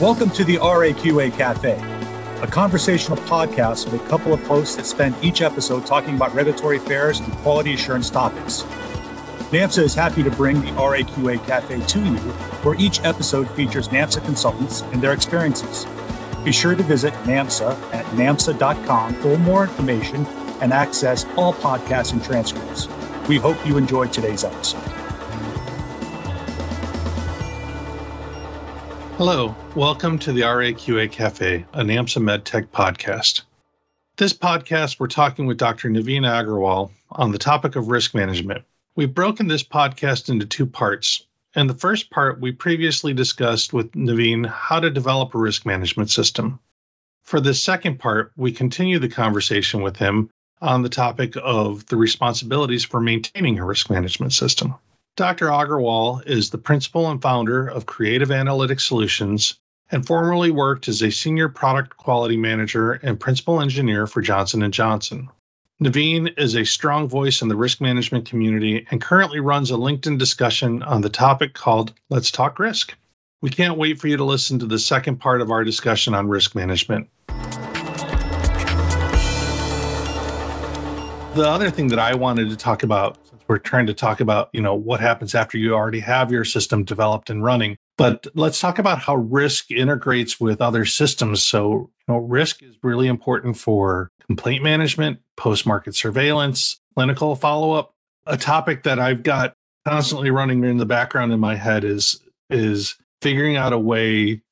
Welcome to the RAQA Cafe, a conversational podcast with a couple of hosts that spend each episode talking about regulatory affairs and quality assurance topics. NAMSA is happy to bring the RAQA Cafe to you, where each episode features NAMSA consultants and their experiences. Be sure to visit NAMSA at NAMSA.com for more information and access all podcasts and transcripts. We hope you enjoyed today's episode. Hello, welcome to the RAQA Cafe, a NAMSA MedTech podcast. This podcast, we're talking with Dr. Naveen Agarwal on the topic of risk management. We've broken this podcast into two parts. In the first part, we previously discussed with Naveen how to develop a risk management system. For the second part, we continue the conversation with him on the topic of the responsibilities for maintaining a risk management system. Dr. Agarwal is the principal and founder of Creative Analytic Solutions and formerly worked as a senior product quality manager and principal engineer for Johnson & Johnson. Naveen is a strong voice in the risk management community and currently runs a LinkedIn discussion on the topic called Let's Talk Risk. We can't wait for you to listen to the second part of our discussion on risk management. The other thing that I wanted to talk about we're trying to talk about, you know, what happens after you already have your system developed and running. But let's talk about how risk integrates with other systems. So, you know, risk is really important for complaint management, post-market surveillance, clinical follow-up. A topic that I've got constantly running in the background in my head is is figuring out a way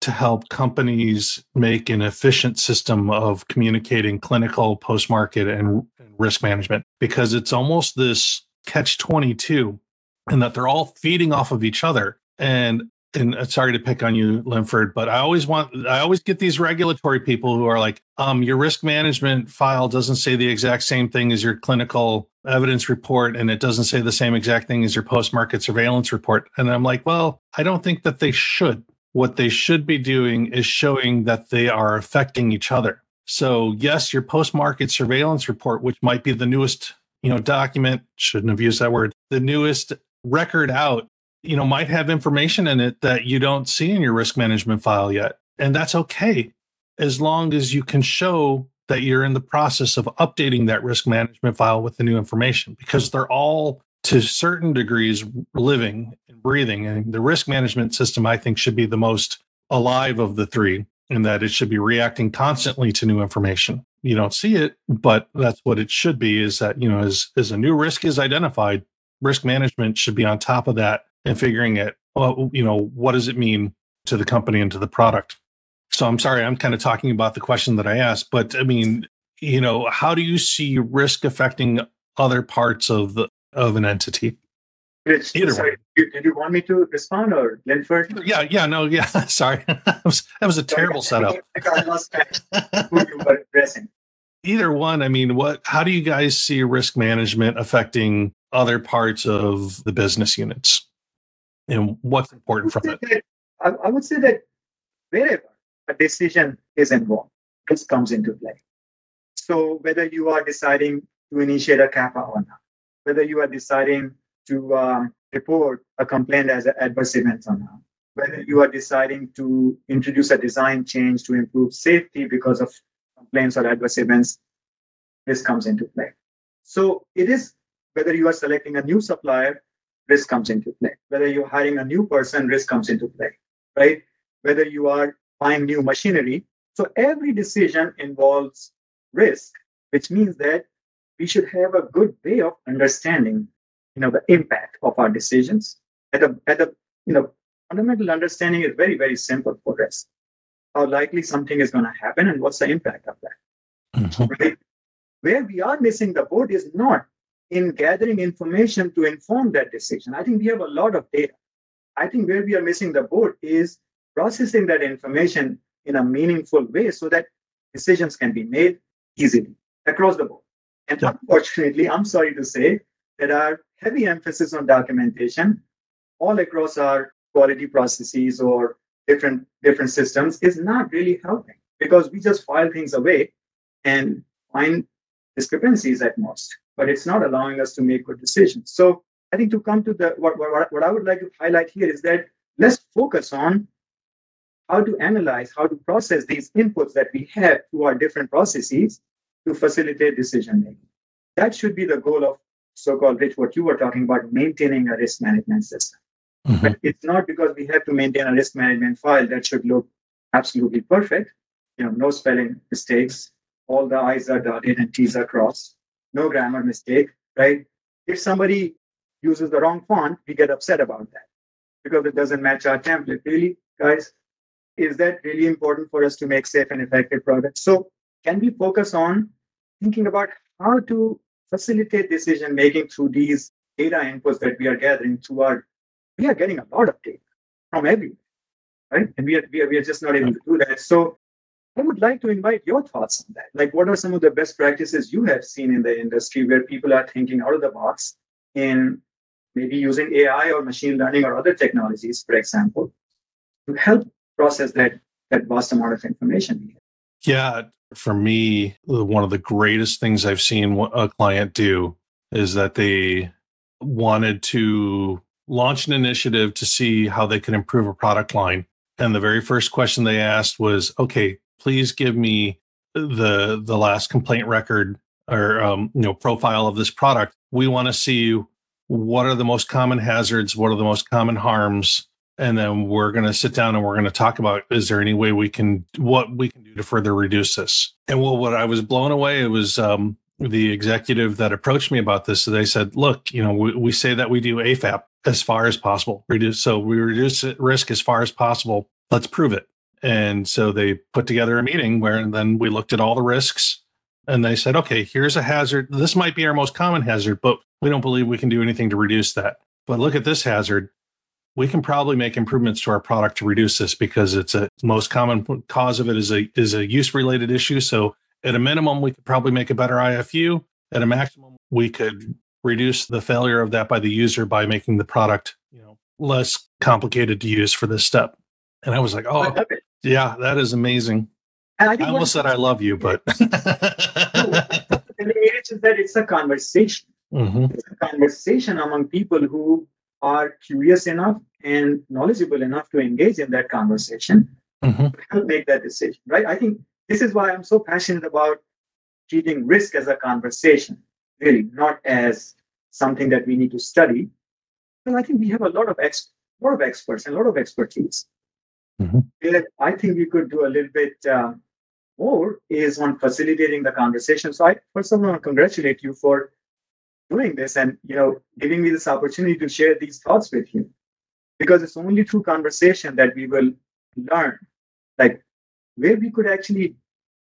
to help companies make an efficient system of communicating clinical, post market, and risk management because it's almost this catch 22 and that they're all feeding off of each other. And and uh, sorry to pick on you, Linford, but I always want I always get these regulatory people who are like, um, your risk management file doesn't say the exact same thing as your clinical evidence report, and it doesn't say the same exact thing as your post-market surveillance report. And I'm like, well, I don't think that they should. What they should be doing is showing that they are affecting each other. So yes, your post-market surveillance report, which might be the newest you know, document, shouldn't have used that word, the newest record out, you know, might have information in it that you don't see in your risk management file yet. And that's okay as long as you can show that you're in the process of updating that risk management file with the new information because they're all to certain degrees living and breathing. And the risk management system, I think, should be the most alive of the three in that it should be reacting constantly to new information you don't see it, but that's what it should be is that, you know, as, as a new risk is identified, risk management should be on top of that and figuring it, well, you know, what does it mean to the company and to the product? So I'm sorry, I'm kind of talking about the question that I asked, but I mean, you know, how do you see risk affecting other parts of the of an entity? Rich, Either sorry, way. Did, did you want me to respond or Linford? Yeah, yeah, no, yeah. Sorry, that was that was a terrible setup. Either one. I mean, what? How do you guys see risk management affecting other parts of the business units, and what's important from it? That, I, I would say that wherever a decision is involved, this comes into play. So whether you are deciding to initiate a CAPA or not, whether you are deciding to um, report a complaint as an adverse event or not, Whether you are deciding to introduce a design change to improve safety because of complaints or adverse events, this comes into play. So it is whether you are selecting a new supplier, risk comes into play. Whether you're hiring a new person, risk comes into play, right? Whether you are buying new machinery. So every decision involves risk, which means that we should have a good way of understanding you know the impact of our decisions at a at a you know fundamental understanding is very very simple how likely something is going to happen and what's the impact of that mm-hmm. right where we are missing the boat is not in gathering information to inform that decision i think we have a lot of data i think where we are missing the boat is processing that information in a meaningful way so that decisions can be made easily across the board and yeah. unfortunately i'm sorry to say there are heavy emphasis on documentation all across our quality processes or different different systems is not really helping because we just file things away and find discrepancies at most but it's not allowing us to make good decisions so i think to come to the what, what, what i would like to highlight here is that let's focus on how to analyze, how to process these inputs that we have to our different processes to facilitate decision making. That should be the goal of so-called Rich, what you were talking about, maintaining a risk management system. Mm-hmm. But it's not because we have to maintain a risk management file that should look absolutely perfect. You know, no spelling mistakes, all the I's are dotted and T's are crossed, no grammar mistake, right? If somebody uses the wrong font, we get upset about that because it doesn't match our template. Really, guys, is that really important for us to make safe and effective products? So, can we focus on thinking about how to facilitate decision making through these data inputs that we are gathering through our we are getting a lot of data from everywhere right? And we are, we are, we are just not able to do that. So i would like to invite your thoughts on that. Like what are some of the best practices you have seen in the industry where people are thinking out of the box in maybe using ai or machine learning or other technologies for example to help process that that vast amount of information? Yeah for me, one of the greatest things I've seen a client do is that they wanted to launch an initiative to see how they could improve a product line. And the very first question they asked was, okay, please give me the the last complaint record or um, you know profile of this product. We want to see what are the most common hazards, what are the most common harms, and then we're going to sit down and we're going to talk about is there any way we can what we can do to further reduce this and well what i was blown away it was um, the executive that approached me about this so they said look you know we, we say that we do afap as far as possible. Reduce so we reduce risk as far as possible. Let's prove it. And so they put together a meeting where and then we looked at all the risks and they said okay here's a hazard. This might be our most common hazard but we don't believe we can do anything to reduce that. But look at this hazard. We can probably make improvements to our product to reduce this because it's a most common cause of it is a is a use related issue. So at a minimum, we could probably make a better IFU. At a maximum, we could reduce the failure of that by the user by making the product, you know, less complicated to use for this step. And I was like, oh, yeah, that is amazing. And I, I almost said I love you, but the is that it's a conversation. Mm-hmm. It's a conversation among people who are curious enough and knowledgeable enough to engage in that conversation mm-hmm. make that decision right i think this is why i'm so passionate about treating risk as a conversation really not as something that we need to study. And i think we have a lot of ex- lot of experts and a lot of expertise. Mm-hmm. i think we could do a little bit uh, more is on facilitating the conversation. So i first of all congratulate you for doing this and you know giving me this opportunity to share these thoughts with you. Because it's only through conversation that we will learn like where we could actually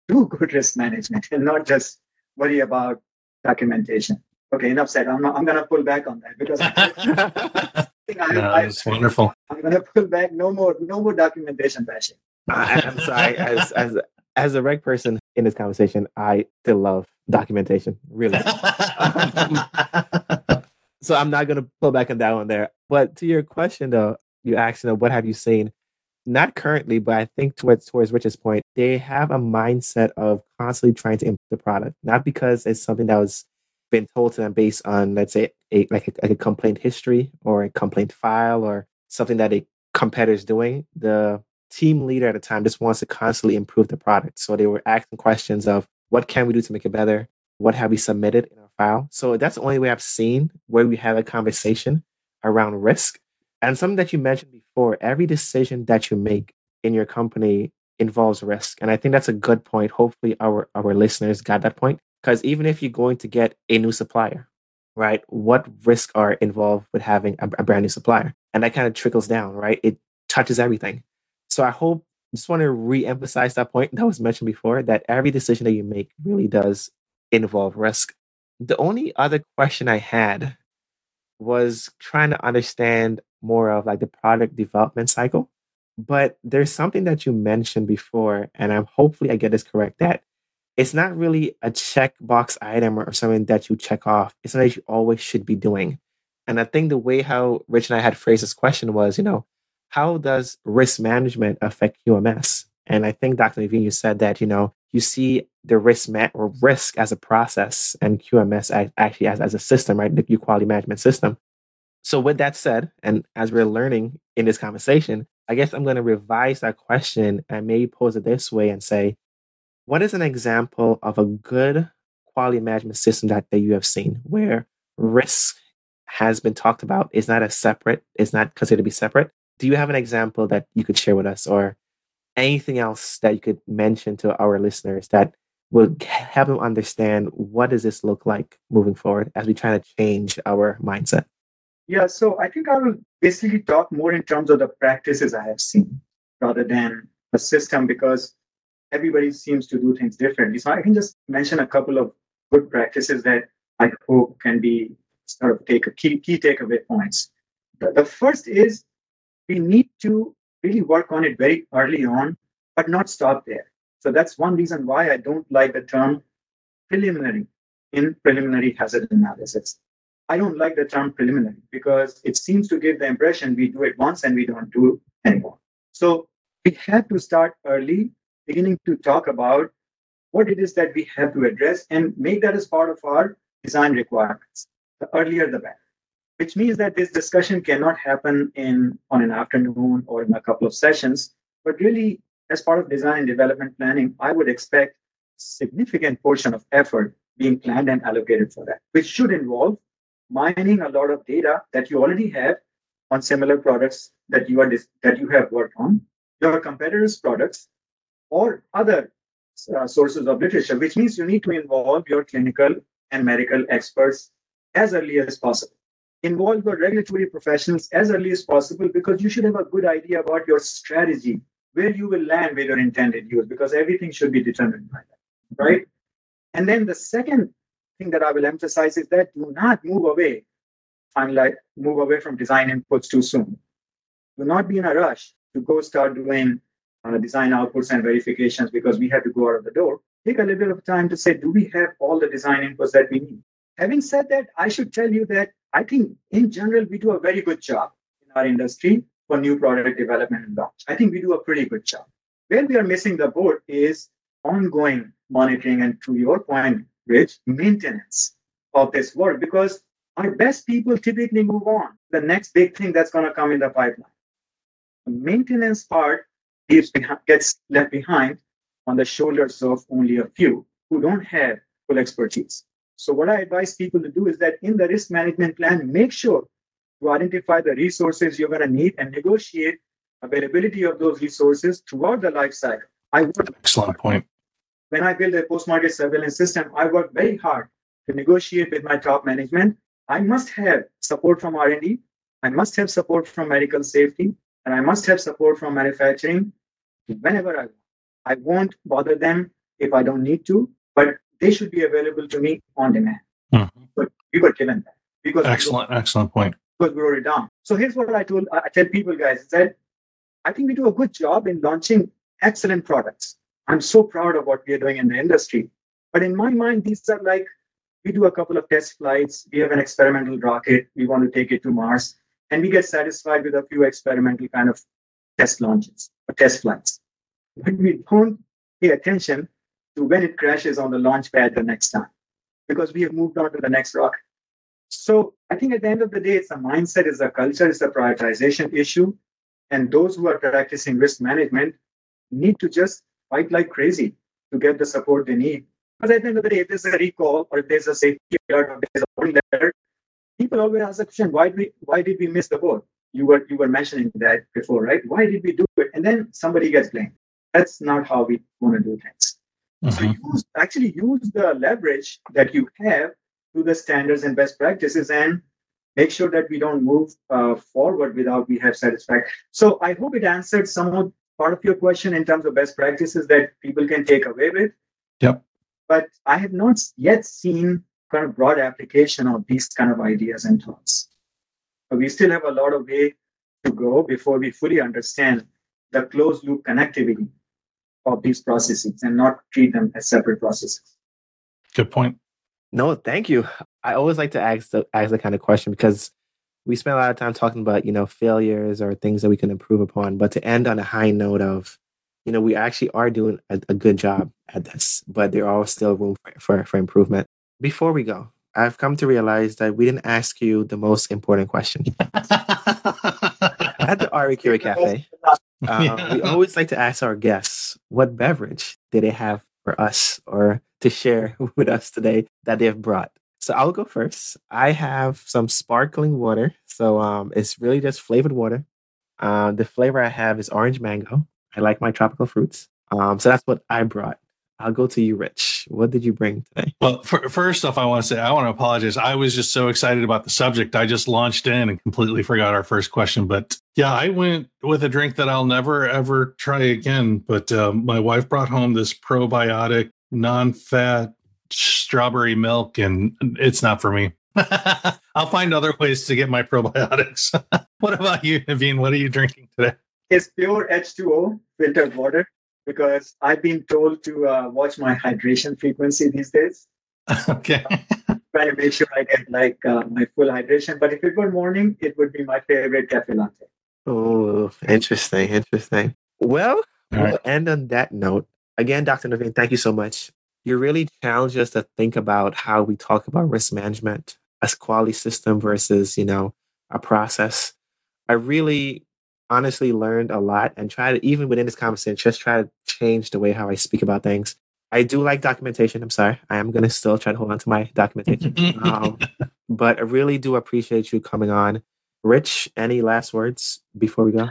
do good risk management and not just worry about documentation okay enough said i'm, not, I'm going to pull back on that because I, I, no, it's wonderful i'm going to pull back no more no more documentation bashing I, i'm sorry as as as a reg person in this conversation, I still love documentation, really. so I'm not going to pull back on that one there. But to your question, though, you asked, you know, what have you seen? Not currently, but I think towards towards Rich's point, they have a mindset of constantly trying to improve the product, not because it's something that was been told to them based on, let's say, a like a, like a complaint history or a complaint file or something that a competitor's doing. The team leader at the time just wants to constantly improve the product. So they were asking questions of what can we do to make it better? What have we submitted in our file? So that's the only way I've seen where we have a conversation around risk. And something that you mentioned before, every decision that you make in your company involves risk. And I think that's a good point. Hopefully our, our listeners got that point. Because even if you're going to get a new supplier, right? What risks are involved with having a, a brand new supplier? And that kind of trickles down, right? It touches everything. So I hope just want to re-emphasize that point that was mentioned before that every decision that you make really does involve risk. The only other question I had was trying to understand more of like the product development cycle. But there's something that you mentioned before, and I'm hopefully I get this correct that it's not really a checkbox item or something that you check off. It's something that you always should be doing. And I think the way how Rich and I had phrased this question was, you know, how does risk management affect QMS? And I think, Dr. Naveen, you said that, you know, you see the risk ma- or risk as a process and QMS actually as, as a system, right? The quality management system. So with that said, and as we're learning in this conversation, I guess I'm going to revise that question and maybe pose it this way and say, what is an example of a good quality management system that, that you have seen where risk has been talked about is not a separate, is not considered to be separate? Do you have an example that you could share with us or anything else that you could mention to our listeners that will help them understand what does this look like moving forward as we try to change our mindset? Yeah, so I think I will basically talk more in terms of the practices I have seen rather than a system because everybody seems to do things differently. So I can just mention a couple of good practices that I hope can be sort of take a key, key takeaway points. The, the first is we need to really work on it very early on, but not stop there. So that's one reason why I don't like the term preliminary in preliminary hazard analysis. I don't like the term preliminary because it seems to give the impression we do it once and we don't do it anymore. So we have to start early, beginning to talk about what it is that we have to address and make that as part of our design requirements. The earlier, the better. Which means that this discussion cannot happen in on an afternoon or in a couple of sessions, but really, as part of design and development planning, I would expect significant portion of effort being planned and allocated for that, which should involve mining a lot of data that you already have on similar products that you are that you have worked on, your competitors' products, or other uh, sources of literature, which means you need to involve your clinical and medical experts as early as possible. Involve your regulatory professionals as early as possible because you should have a good idea about your strategy, where you will land with your intended use, because everything should be determined by that, right? And then the second thing that I will emphasize is that do not move away, finalize, move away from design inputs too soon. Do not be in a rush to go start doing uh, design outputs and verifications because we have to go out of the door. Take a little bit of time to say, do we have all the design inputs that we need? Having said that, I should tell you that I think in general, we do a very good job in our industry for new product development and launch. I think we do a pretty good job. Where we are missing the boat is ongoing monitoring and to your point, Rich, maintenance of this work because our best people typically move on. The next big thing that's going to come in the pipeline. The maintenance part gets left behind on the shoulders of only a few who don't have full expertise. So, what I advise people to do is that in the risk management plan, make sure to identify the resources you're going to need and negotiate availability of those resources throughout the life cycle. I would excellent point. When I build a post-market surveillance system, I work very hard to negotiate with my top management. I must have support from R&D. I must have support from medical safety, and I must have support from manufacturing whenever I want. I won't bother them if I don't need to, but they should be available to me on demand. Mm-hmm. But we were given that because excellent, we excellent point. Because we it down. So here's what I told I tell people, guys, is that I think we do a good job in launching excellent products. I'm so proud of what we are doing in the industry. But in my mind, these are like we do a couple of test flights. We have an experimental rocket. We want to take it to Mars, and we get satisfied with a few experimental kind of test launches or test flights. But we don't pay attention to when it crashes on the launch pad the next time because we have moved on to the next rocket. So I think at the end of the day, it's a mindset, it's a culture, it's a prioritization issue. And those who are practicing risk management need to just fight like crazy to get the support they need. Because at the end of the day, if there's a recall or if there's a safety alert or there's a warning letter, people always ask the question, why did we why did we miss the boat? You were you were mentioning that before, right? Why did we do it? And then somebody gets blamed. That's not how we want to do things. Mm-hmm. So use, actually use the leverage that you have to the standards and best practices and make sure that we don't move uh, forward without we have satisfaction. So I hope it answered some of part of your question in terms of best practices that people can take away with. Yep. But I have not yet seen kind of broad application of these kind of ideas and thoughts. But we still have a lot of way to go before we fully understand the closed loop connectivity of these processes and not treat them as separate processes. Good point. No, thank you. I always like to ask the ask the kind of question because we spend a lot of time talking about you know failures or things that we can improve upon, but to end on a high note of you know we actually are doing a, a good job at this, but there are still room for, for for improvement. Before we go, I've come to realize that we didn't ask you the most important question. at the RAQA Cafe, Um, We always like to ask our guests what beverage did they have for us or to share with us today that they've brought. So I'll go first. I have some sparkling water. So um, it's really just flavored water. Uh, the flavor I have is orange mango. I like my tropical fruits. Um, so that's what I brought. I'll go to you, Rich. What did you bring today? Well, for, first off, I want to say I want to apologize. I was just so excited about the subject. I just launched in and completely forgot our first question. But yeah, I went with a drink that I'll never ever try again. But um, my wife brought home this probiotic, non-fat strawberry milk, and it's not for me. I'll find other ways to get my probiotics. what about you, Naveen? What are you drinking today? It's pure H2O filtered water because I've been told to uh, watch my hydration frequency these days. okay. Trying to make sure I get like uh, my full hydration. But if it were morning, it would be my favorite cafe latte. Oh, interesting, interesting. Well, All we'll end on that note. Again, Dr. Naveen, thank you so much. You really challenge us to think about how we talk about risk management as quality system versus, you know, a process. I really honestly learned a lot and try to, even within this conversation, just try to change the way how I speak about things. I do like documentation. I'm sorry. I am going to still try to hold on to my documentation. um, but I really do appreciate you coming on. Rich, any last words before we go?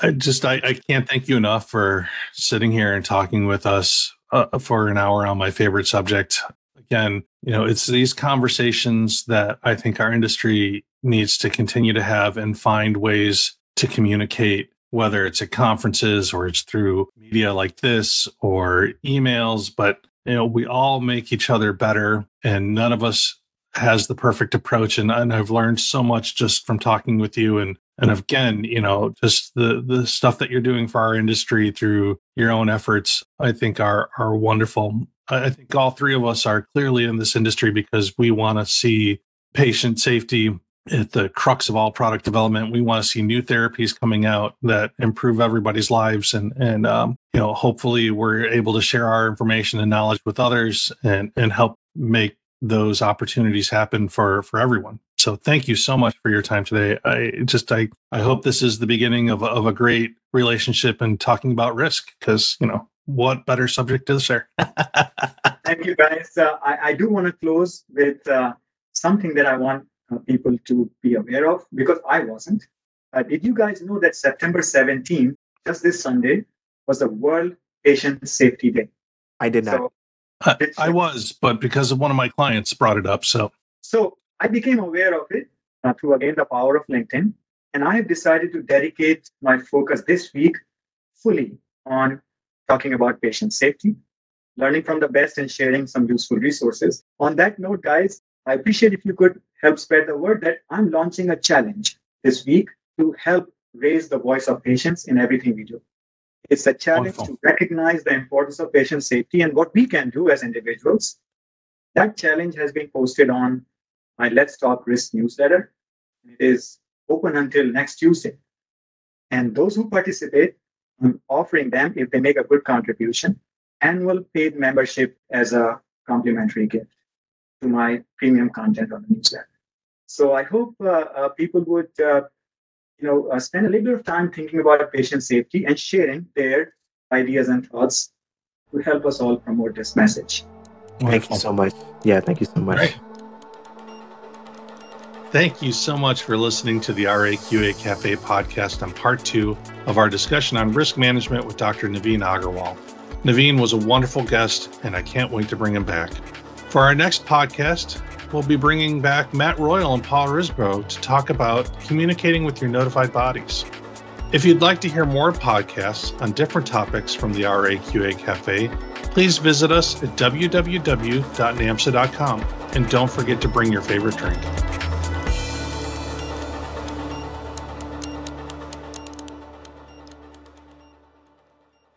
I just I, I can't thank you enough for sitting here and talking with us uh, for an hour on my favorite subject. Again, you know, it's these conversations that I think our industry needs to continue to have and find ways to communicate, whether it's at conferences or it's through media like this or emails. But you know, we all make each other better, and none of us has the perfect approach. And, and I've learned so much just from talking with you and and again, you know, just the the stuff that you're doing for our industry through your own efforts, I think are are wonderful. I think all three of us are clearly in this industry because we want to see patient safety at the crux of all product development. We want to see new therapies coming out that improve everybody's lives, and and um, you know, hopefully, we're able to share our information and knowledge with others, and and help make those opportunities happen for for everyone. So thank you so much for your time today. I just I I hope this is the beginning of a, of a great relationship and talking about risk because you know what better subject is there? Thank you, guys. Uh, I, I do want to close with uh, something that I want uh, people to be aware of because I wasn't. Uh, did you guys know that September 17th, just this Sunday, was the World Patient Safety Day? I did not. So, I, I was, but because of one of my clients brought it up, so so I became aware of it uh, through again the power of LinkedIn, and I have decided to dedicate my focus this week fully on talking about patient safety, learning from the best, and sharing some useful resources. On that note, guys, I appreciate if you could help spread the word that I'm launching a challenge this week to help raise the voice of patients in everything we do. It's a challenge Wonderful. to recognize the importance of patient safety and what we can do as individuals. That challenge has been posted on my Let's Talk Risk newsletter. It is open until next Tuesday. And those who participate, I'm offering them, if they make a good contribution, annual paid membership as a complimentary gift to my premium content on the newsletter. So I hope uh, uh, people would, uh, you know, uh, spend a little bit of time thinking about patient safety and sharing their ideas and thoughts to help us all promote this message. Thank you so much. Yeah, thank you so much. Right. Thank you so much for listening to the RAQA Cafe podcast on part two of our discussion on risk management with Dr. Naveen Agarwal. Naveen was a wonderful guest, and I can't wait to bring him back. For our next podcast, we'll be bringing back Matt Royal and Paul Risbro to talk about communicating with your notified bodies. If you'd like to hear more podcasts on different topics from the RAQA Cafe, please visit us at www.namsa.com and don't forget to bring your favorite drink.